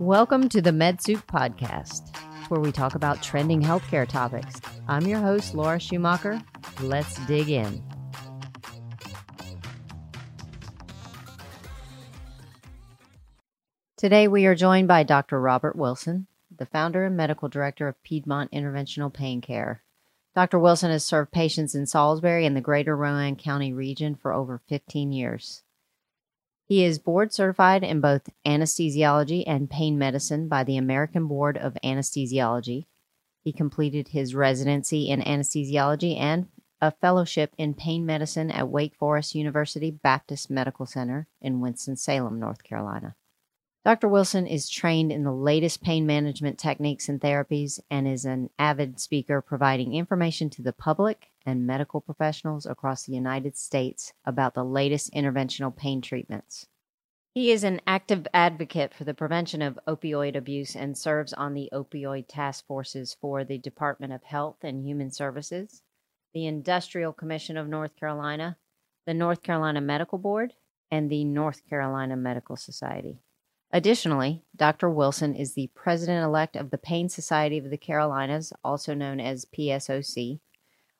Welcome to the MedSoup Podcast, where we talk about trending healthcare topics. I'm your host, Laura Schumacher. Let's dig in. Today, we are joined by Dr. Robert Wilson, the founder and medical director of Piedmont Interventional Pain Care. Dr. Wilson has served patients in Salisbury and the greater Rowan County region for over 15 years. He is board certified in both anesthesiology and pain medicine by the American Board of Anesthesiology. He completed his residency in anesthesiology and a fellowship in pain medicine at Wake Forest University Baptist Medical Center in Winston-Salem, North Carolina. Dr. Wilson is trained in the latest pain management techniques and therapies and is an avid speaker providing information to the public and medical professionals across the United States about the latest interventional pain treatments. He is an active advocate for the prevention of opioid abuse and serves on the opioid task forces for the Department of Health and Human Services, the Industrial Commission of North Carolina, the North Carolina Medical Board, and the North Carolina Medical Society. Additionally, Dr. Wilson is the president elect of the Pain Society of the Carolinas, also known as PSOC,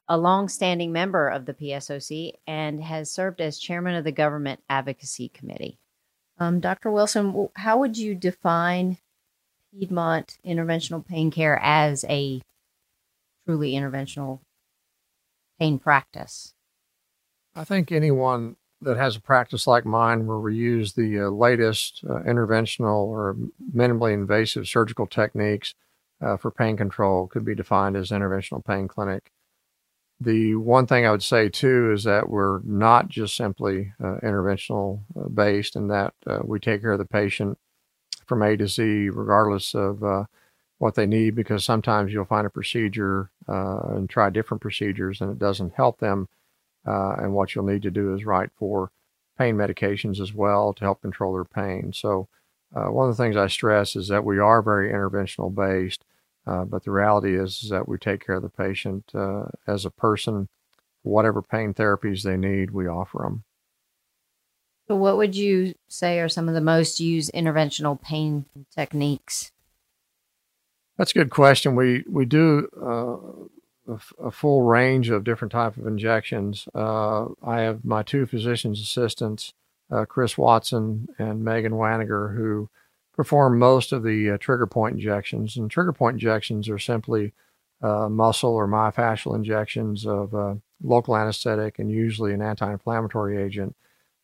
a long-standing member of the PSOC, and has served as chairman of the Government Advocacy Committee. Um, Dr. Wilson, how would you define Piedmont Interventional Pain Care as a truly interventional pain practice? I think anyone that has a practice like mine where we use the uh, latest uh, interventional or minimally invasive surgical techniques uh, for pain control could be defined as interventional pain clinic. The one thing I would say too is that we're not just simply uh, interventional uh, based and that uh, we take care of the patient from A to Z regardless of what they need because sometimes you'll find a procedure and try different procedures and it doesn't help them uh, and what you'll need to do is write for pain medications as well to help control their pain. So, uh, one of the things I stress is that we are very interventional based, uh, but the reality is, is, that we take care of the patient uh, as a person. Whatever pain therapies they need, we offer them. So, what would you say are some of the most used interventional pain techniques? That's a good question. We we do a, full range of different type of injections. Uh, I have my two physician's assistants, uh, Chris Watson and Megan Waniger, who perform most of the uh, trigger point injections. And trigger point injections are simply uh, muscle or myofascial injections of uh, local anesthetic and usually an anti-inflammatory agent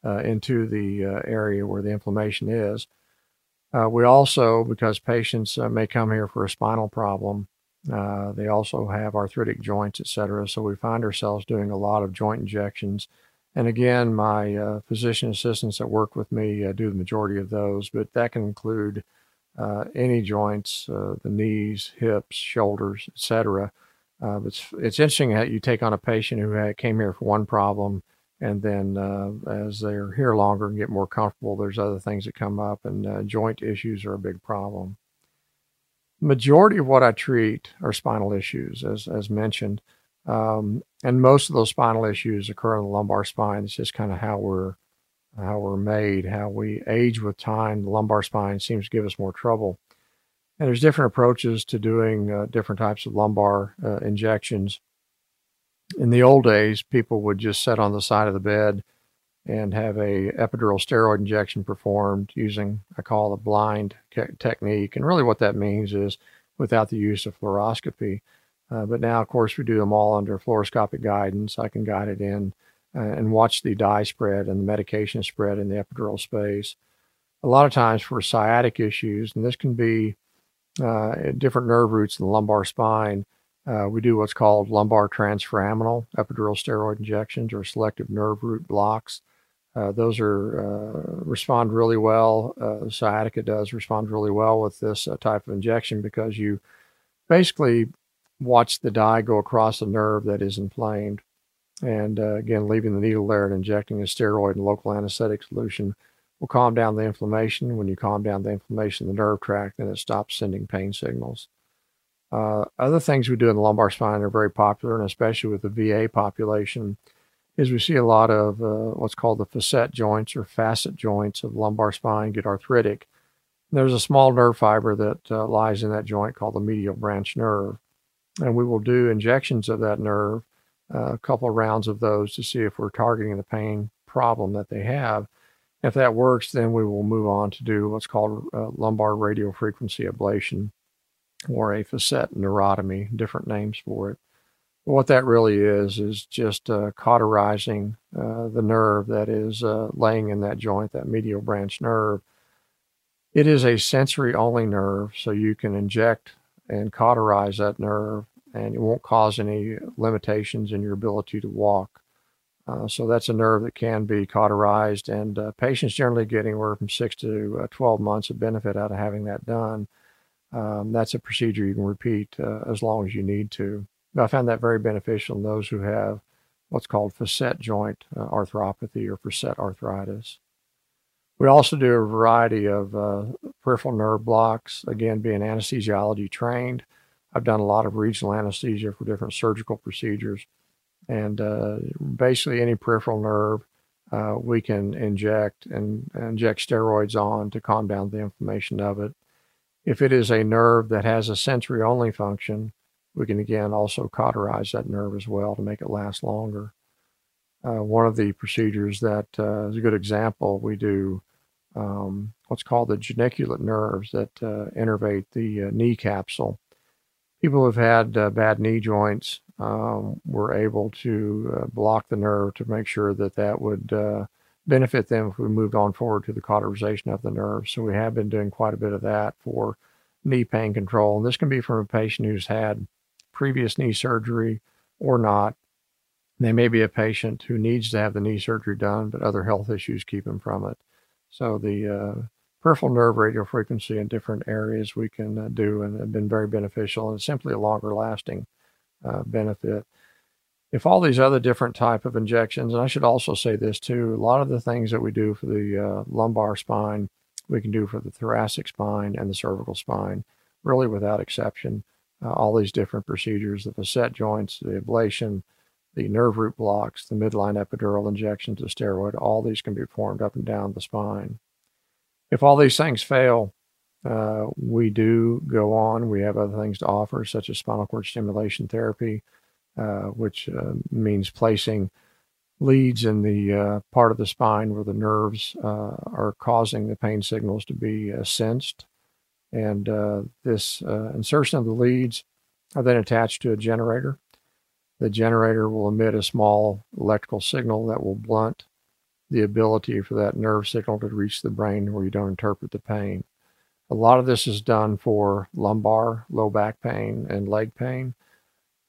uh, into the area where the inflammation is. we also, because patients may come here for a spinal problem, uh, they also have arthritic joints, etc. So we find ourselves doing a lot of joint injections. And again, my uh, physician assistants that work with me uh, do the majority of those, but that can include uh, any joints, uh, the knees, hips, shoulders, etc. It's it's interesting that you take on a patient who had, came here for one problem, and then as they're here longer and get more comfortable, there's other things that come up, and joint issues are a big problem majority of what I treat are spinal issues, as as mentioned, um, and most of those spinal issues occur in the lumbar spine. It's just kind of how we're how we're made, how we age with time. The lumbar spine seems to give us more trouble, and there's different approaches to doing uh, different types of lumbar uh, injections. In the old days, people would just sit on the side of the bed and have a epidural steroid injection performed using I call a blind technique. And really, what that means is without the use of fluoroscopy. Uh, but now, of course, we do them all under fluoroscopic guidance. I can guide it in uh, and watch the dye spread and the medication spread in the epidural space. A lot of times for sciatic issues, and this can be uh, different nerve roots in the lumbar spine. Uh, we do what's called lumbar transforaminal epidural steroid injections or selective nerve root blocks. Uh, those are uh, respond really well. Uh, sciatica does respond really well with this uh, type of injection because you basically watch the dye go across the nerve that is inflamed, and uh, again, leaving the needle there and injecting a steroid and local anesthetic solution will calm down the inflammation. When you calm down the inflammation in the nerve tract, then it stops sending pain signals. Other things we do in the lumbar spine are very popular, and especially with the VA population is we see a lot of uh, what's called the facet joints or facet joints of lumbar spine get arthritic. There's a small nerve fiber that uh, lies in that joint called the medial branch nerve. And we will do injections of that nerve, uh, a couple of rounds of those to see if we're targeting the pain problem that they have. If that works, then we will move on to do what's called uh, lumbar radiofrequency ablation or a facet neurotomy, different names for it. What that really is, is just uh, cauterizing uh, the nerve that is uh, laying in that joint, that medial branch nerve. It is a sensory only nerve, so you can inject and cauterize that nerve, and it won't cause any limitations in your ability to walk. Uh, so that's a nerve that can be cauterized, and uh, patients generally get anywhere from six to uh, 12 months of benefit out of having that done. Um, that's a procedure you can repeat as long as you need to. I found that very beneficial in those who have what's called facet joint uh, arthropathy or facet arthritis. We also do a variety of uh, peripheral nerve blocks, again, being anesthesiology trained. I've done a lot of regional anesthesia for different surgical procedures. And uh, basically, any peripheral nerve, uh, we can inject and inject steroids on to calm down the inflammation of it. If it is a nerve that has a sensory only function, we can again also cauterize that nerve as well to make it last longer. Uh, one of the procedures that uh, is a good example, we do um, what's called the geniculate nerves that uh, innervate the uh, knee capsule. People who've had uh, bad knee joints um, were able to uh, block the nerve to make sure that that would benefit them if we moved on forward to the cauterization of the nerve. So we have been doing quite a bit of that for knee pain control. And this can be from a patient who's had previous knee surgery or not. They may be a patient who needs to have the knee surgery done, but other health issues keep them from it. So the uh, peripheral nerve radiofrequency in different areas we can uh, do and have been very beneficial and simply a longer lasting uh, benefit if all these other different type of injections, and I should also say this too, a lot of the things that we do for the uh, lumbar spine, we can do for the thoracic spine and the cervical spine, really without exception. Uh, all these different procedures, the facet joints, the ablation, the nerve root blocks, the midline epidural injections, the steroid, all these can be performed up and down the spine. If all these things fail, uh, we do go on. We have other things to offer, such as spinal cord stimulation therapy, uh, which uh, means placing leads in the uh, part of the spine where the nerves are causing the pain signals to be sensed. And uh, this uh, insertion of the leads are then attached to a generator. The generator will emit a small electrical signal that will blunt the ability for that nerve signal to reach the brain where you don't interpret the pain. A lot of this is done for lumbar, low back pain, and leg pain.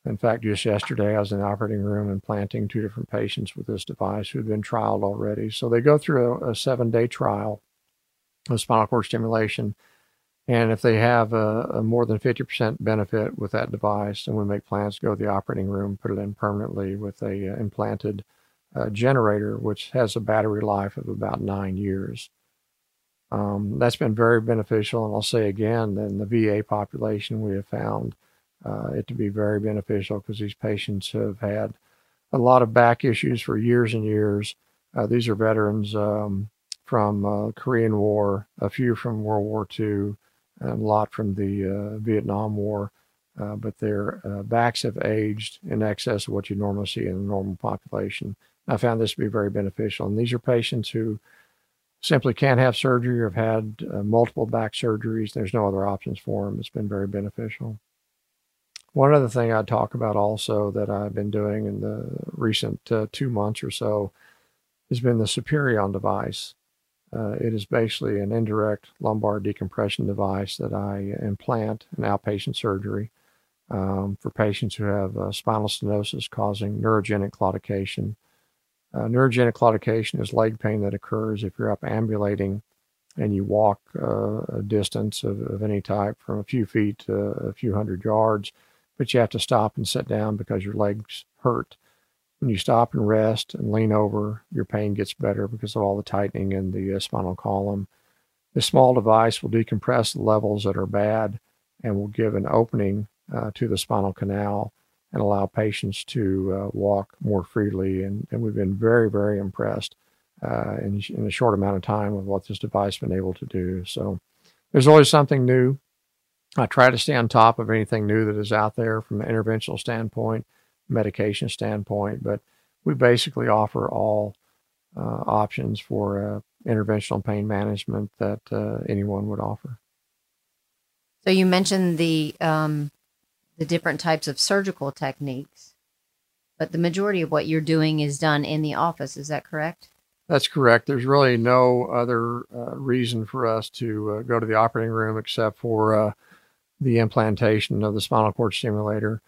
In fact, just yesterday, I was in the operating room implanting two different patients with this device who had been trialed already. So they go through a, a seven day trial of spinal cord stimulation. And if they have a, a, more than 50% benefit with that device, then we make plans to go to the operating room, put it in permanently with a uh, implanted uh, generator, which has a battery life of about nine years. Um, that's been very beneficial. And I'll say again, in the VA population, we have found uh, it to be very beneficial because these patients have had a lot of back issues for years and years. Uh, these are veterans um, from uh, Korean War, a few from World War II, a lot from the uh, Vietnam War. Uh, but their uh, backs have aged in excess of what you normally see in a normal population. I found this to be very beneficial. And these are patients who simply can't have surgery or have had multiple back surgeries. There's no other options for them. It's been very beneficial. One other thing I'd talk about also that I've been doing in the recent uh, two months or so has been the Superion device. Uh, it is basically an indirect lumbar decompression device that I implant in outpatient surgery um, for patients who have uh, spinal stenosis causing neurogenic claudication. Uh, neurogenic claudication is leg pain that occurs if you're up ambulating and you walk uh, a distance of, of, any type from a few feet to a few hundred yards but you have to stop and sit down because your legs hurt. When you stop and rest and lean over, your pain gets better because of all the tightening in the spinal column. This small device will decompress the levels that are bad and will give an opening uh, to the spinal canal and allow patients to uh, walk more freely. And, and, we've been very, very impressed uh, in, in, a short amount of time with what this device has been able to do. So there's always something new. I try to stay on top of anything new that is out there from an interventional standpoint, medication standpoint, but we basically offer all uh, options for uh, interventional pain management that uh, anyone would offer. So you mentioned the um, the different types of surgical techniques, but the majority of what you're doing is done in the office. Is that correct? That's correct. There's really no other uh, reason for us to uh, go to the operating room except for uh, the implantation of the spinal cord stimulator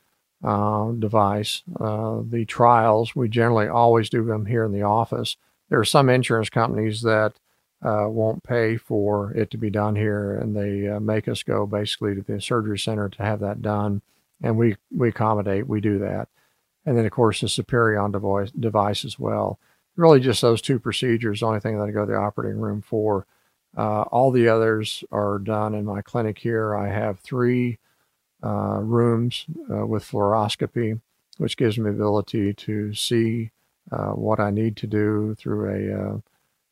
uh, device. Uh, the trials, we generally always do them here in the office. There are some insurance companies that uh, won't pay for it to be done here, and they uh, make us go basically to the surgery center to have that done. And we, we accommodate, we do that. And then, of course, the Superion device, device as well. Really, just those two procedures, the only thing that I go to the operating room for. Uh, all the others are done in my clinic here. I have three uh, rooms uh, with fluoroscopy, which gives me the ability to see uh, what I need to do through a uh,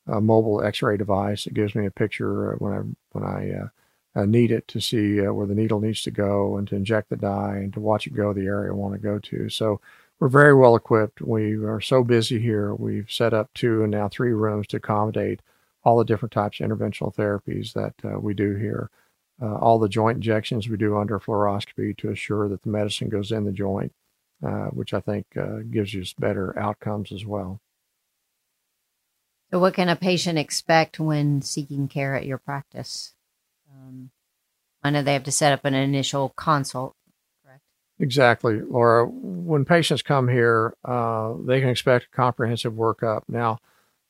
a mobile X-ray device. It gives me a picture when I when I uh, uh, need it to see uh, where the needle needs to go and to inject the dye and to watch it go the area I want to go to. So we're very well equipped. We are so busy here. We've set up two and now three rooms to accommodate all the different types of interventional therapies that uh, we do here. Uh, all the joint injections we do under fluoroscopy to assure that the medicine goes in the joint, uh, which I think gives us better outcomes as well. So, what can a patient expect when seeking care at your practice? Um, I know they have to set up an initial consult, correct? Exactly, Laura. When patients come here, uh, they can expect a comprehensive workup. Now,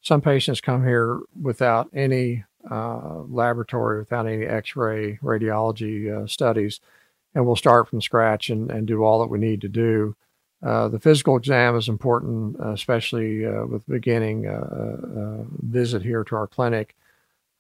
some patients come here without any uh, laboratory, without any x ray radiology uh, studies, and we'll start from scratch and, and do all that we need to do. Uh, the physical exam is important, uh, especially with beginning visit here to our clinic,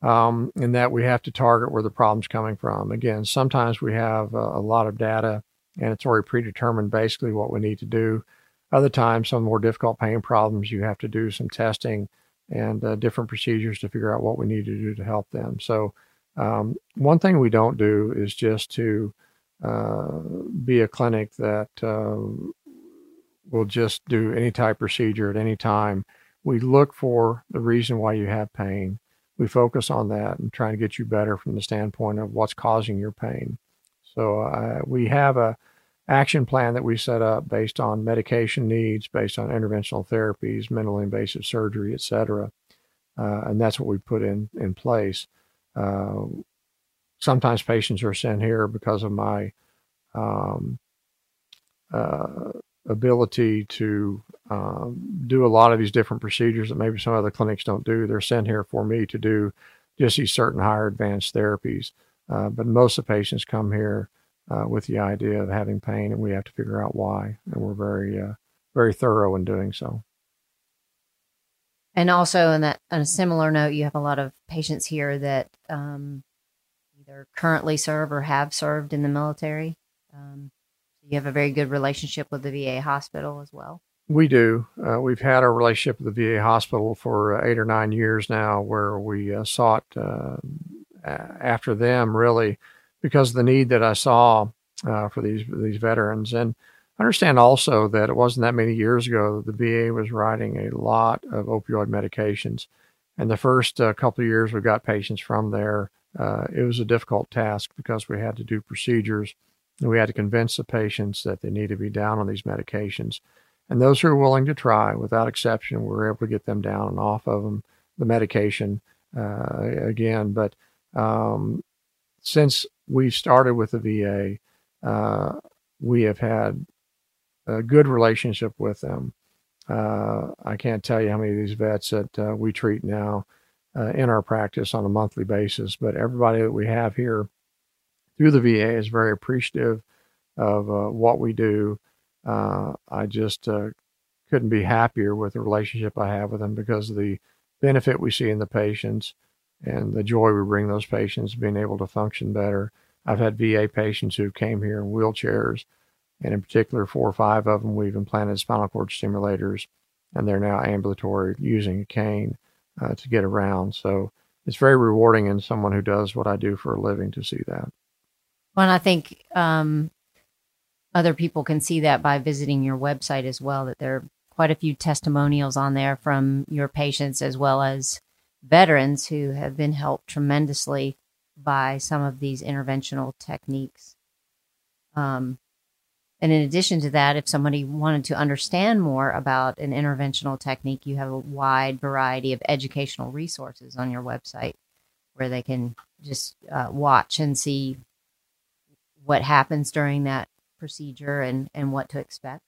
um, in that we have to target where the problem's coming from. Again, sometimes we have a lot of data and it's already predetermined basically what we need to do. Other times, some more difficult pain problems, you have to do some testing and different procedures to figure out what we need to do to help them. So, um, one thing we don't do is just to uh, be a clinic that uh, will just do any type procedure at any time. We look for the reason why you have pain. We focus on that and trying to get you better from the standpoint of what's causing your pain. So uh, we have a action plan that we set up based on medication needs, based on interventional therapies, minimally invasive surgery, et cetera. Uh, and that's what we put in in place. Uh, sometimes patients are sent here because of my um, uh, ability to um, do a lot of these different procedures that maybe some other clinics don't do. They're sent here for me to do just these certain higher advanced therapies. Uh, but most of the patients come here uh, with the idea of having pain, and we have to figure out why. And we're very, uh, very thorough in doing so. And also, in that, on a similar note, you have a lot of patients here that um, either currently serve or have served in the military. Um, you have a very good relationship with the VA hospital as well. We do. Uh, we've had a relationship with the VA hospital for uh, eight or nine years now, where we uh, sought uh, after them really because of the need that I saw uh, for these these veterans. And I understand also that it wasn't that many years ago that the VA was writing a lot of opioid medications. And the first uh, couple of years we got patients from there, it was a difficult task because we had to do procedures and we had to convince the patients that they need to be down on these medications. And those who are willing to try, without exception, we were able to get them down and off of them, the medication uh, again. But um, since we started with the VA, uh, we have had a good relationship with them. Uh, I can't tell you how many of these vets that uh, we treat now uh, in our practice on a monthly basis, but everybody that we have here through the VA is very appreciative of uh, what we do. Uh, I just couldn't be happier with the relationship I have with them because of the benefit we see in the patients and the joy we bring those patients being able to function better. I've had VA patients who came here in wheelchairs, and in particular, four or five of them we've implanted spinal cord stimulators, and they're now ambulatory using a cane uh, to get around. So it's very rewarding in someone who does what I do for a living to see that. Well, and I think um, other people can see that by visiting your website as well. That there are quite a few testimonials on there from your patients as well as veterans who have been helped tremendously by some of these interventional techniques. Um, and in addition to that, if somebody wanted to understand more about an interventional technique, you have a wide variety of educational resources on your website where they can just uh, watch and see what happens during that procedure and, and what to expect.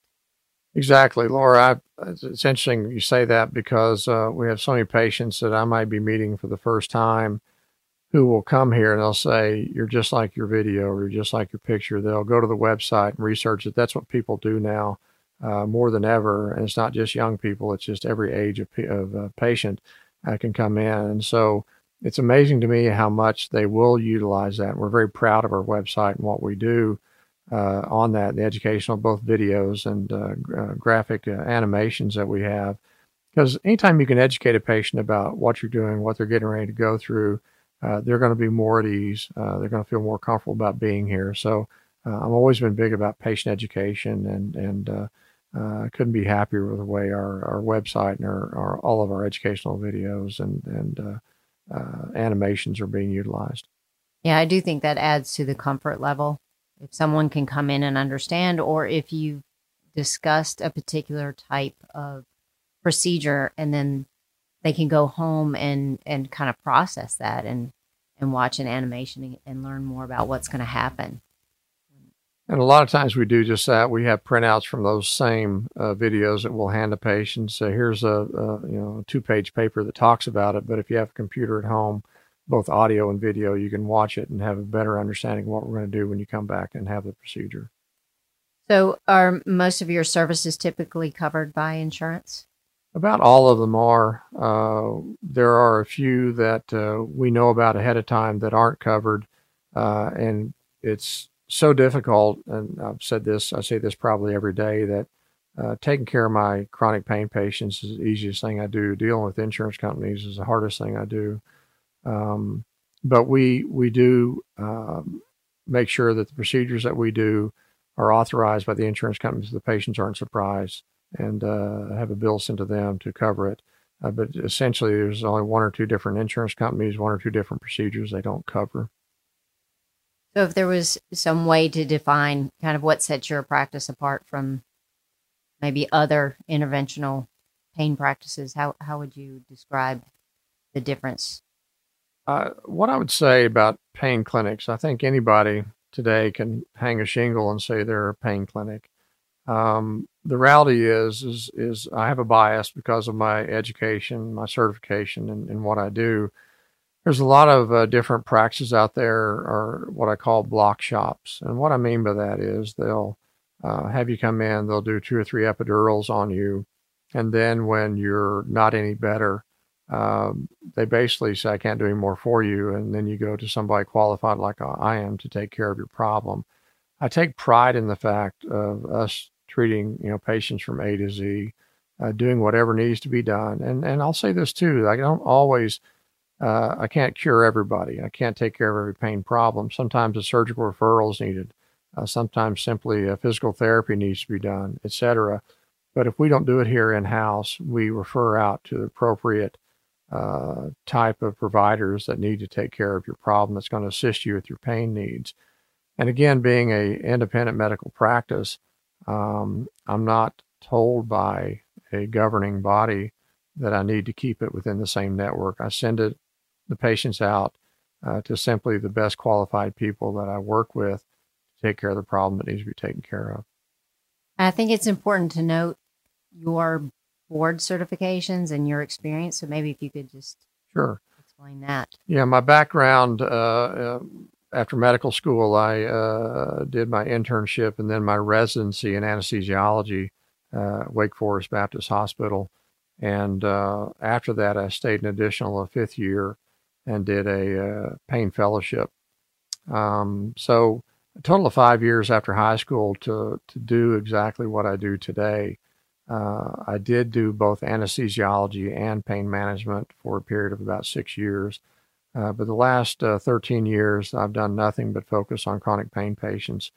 Exactly, Laura. I, it's interesting you say that because uh, we have so many patients that I might be meeting for the first time who will come here and they'll say, You're just like your video or you're just like your picture. They'll go to the website and research it. That's what people do now uh, more than ever. And it's not just young people, it's just every age of, of uh, patient uh, can come in. And so it's amazing to me how much they will utilize that. We're very proud of our website and what we do. Uh, on that, the educational, both videos and uh, uh, graphic animations that we have. Because anytime you can educate a patient about what you're doing, what they're getting ready to go through, uh, they're going to be more at ease. Uh, they're going to feel more comfortable about being here. So uh, I've always been big about patient education, and and uh, uh, couldn't be happier with the way our, our website and our, our all of our educational videos and and animations are being utilized. Yeah, I do think that adds to the comfort level. If someone can come in and understand, or if you've discussed a particular type of procedure and then they can go home and and kind of process that and and watch an animation and learn more about what's going to happen. And a lot of times we do just that. We have printouts from those same uh, videos that we'll hand to patients. So here's a, a you know two page paper that talks about it. But if you have a computer at home, both audio and video, you can watch it and have a better understanding of what we're going to do when you come back and have the procedure. So, are most of your services typically covered by insurance? About all of them are. Uh, there are a few that uh, we know about ahead of time that aren't covered, uh, and it's so difficult. And I've said this, I say this probably every day that uh, taking care of my chronic pain patients is the easiest thing I do. Dealing with insurance companies is the hardest thing I do. Um, but we we do um, make sure that the procedures that we do are authorized by the insurance companies. So the patients aren't surprised and uh, have a bill sent to them to cover it. Uh, but essentially, there's only one or two different insurance companies, one or two different procedures they don't cover. So, if there was some way to define kind of what sets your practice apart from maybe other interventional pain practices, how, how would you describe the difference? Uh, what I would say about pain clinics, I think anybody today can hang a shingle and say they're a pain clinic. Um, the reality is, is, is I have a bias because of my education, my certification, and, and what I do. There's a lot of uh, different practices out there, or what I call block shops. And what I mean by that is they'll uh, have you come in, they'll do two or three epidurals on you, and then when you're not any better, um, they basically say, I can't do any more for you. And then you go to somebody qualified like I am to take care of your problem. I take pride in the fact of us treating you know patients from A to Z, uh, doing whatever needs to be done. And and I'll say this too: I don't always, uh, I can't cure everybody. I can't take care of every pain problem. Sometimes a surgical referral is needed. Uh, sometimes simply a physical therapy needs to be done, etc. But if we don't do it here in house, we refer out to the appropriate uh, type of providers that need to take care of your problem that's going to assist you with your pain needs. And again, being a independent medical practice, um, I'm not told by a governing body that I need to keep it within the same network. I send it, the patients out uh, to simply the best qualified people that I work with to take care of the problem that needs to be taken care of. I think it's important to note your board certifications and your experience. So maybe if you could just sure explain that. Yeah, my background uh, uh after medical school, I uh, did my internship and then my residency in anesthesiology, uh, Wake Forest Baptist Hospital. And uh, after that, I stayed an additional a fifth year and did a uh, pain fellowship. Um, so, a total of five years after high school to, to do exactly what I do today. Uh, I did do both anesthesiology and pain management for a period of about six years. Uh, but the last uh, 13 years, I've done nothing but focus on chronic pain patients.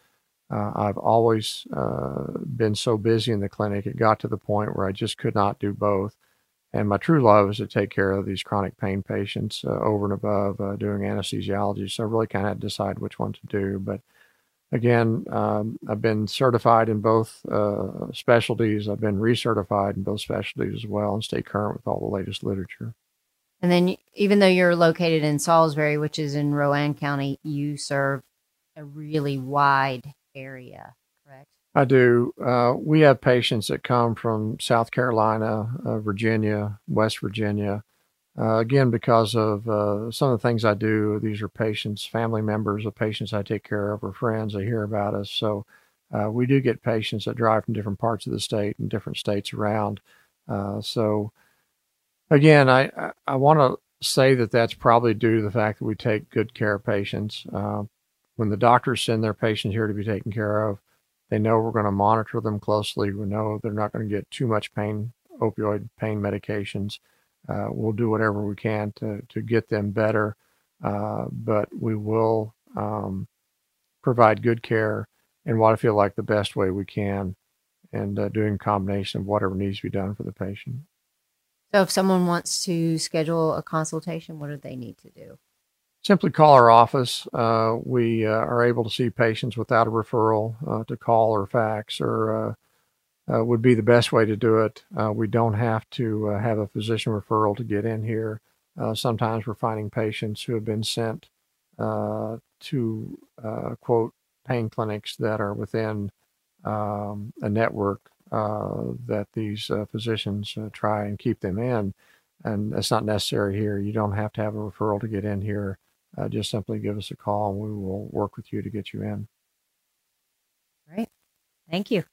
Uh, I've always uh, been so busy in the clinic, it got to the point where I just could not do both. And my true love is to take care of these chronic pain patients uh, over and above doing anesthesiology. So I really kind of had to decide which one to do. But again, um, I've been certified in both uh, specialties. I've been recertified in both specialties as well and stay current with all the latest literature. And then, even though you're located in Salisbury, which is in Rowan County, you serve a really wide area, correct? I do. Uh, we have patients that come from South Carolina, uh, Virginia, West Virginia. Uh, again, because of uh, some of the things I do, these are patients, family members of patients I take care of, or friends that hear about us. So uh, we do get patients that drive from different parts of the state and different states around. Uh, so again, I, I, I want to say that that's probably due to the fact that we take good care of patients. when the doctors send their patients here to be taken care of, they know we're going to monitor them closely. We know they're not going to get too much pain, opioid pain medications. Uh, we'll do whatever we can to, to get them better, uh, but we will um, provide good care and what I feel like the best way we can and uh, doing a combination of whatever needs to be done for the patient. So, if someone wants to schedule a consultation, what do they need to do? simply call our office. Uh, we uh, are able to see patients without a referral uh, to call or fax, or uh, uh, would be the best way to do it. Uh, we don't have to have a physician referral to get in here. sometimes we're finding patients who have been sent to quote pain clinics that are within um, a network that these physicians try and keep them in and that's not necessary here. You don't have to have a referral to get in here uh, just simply give us a call and we will work with you to get you in. Great. Thank you.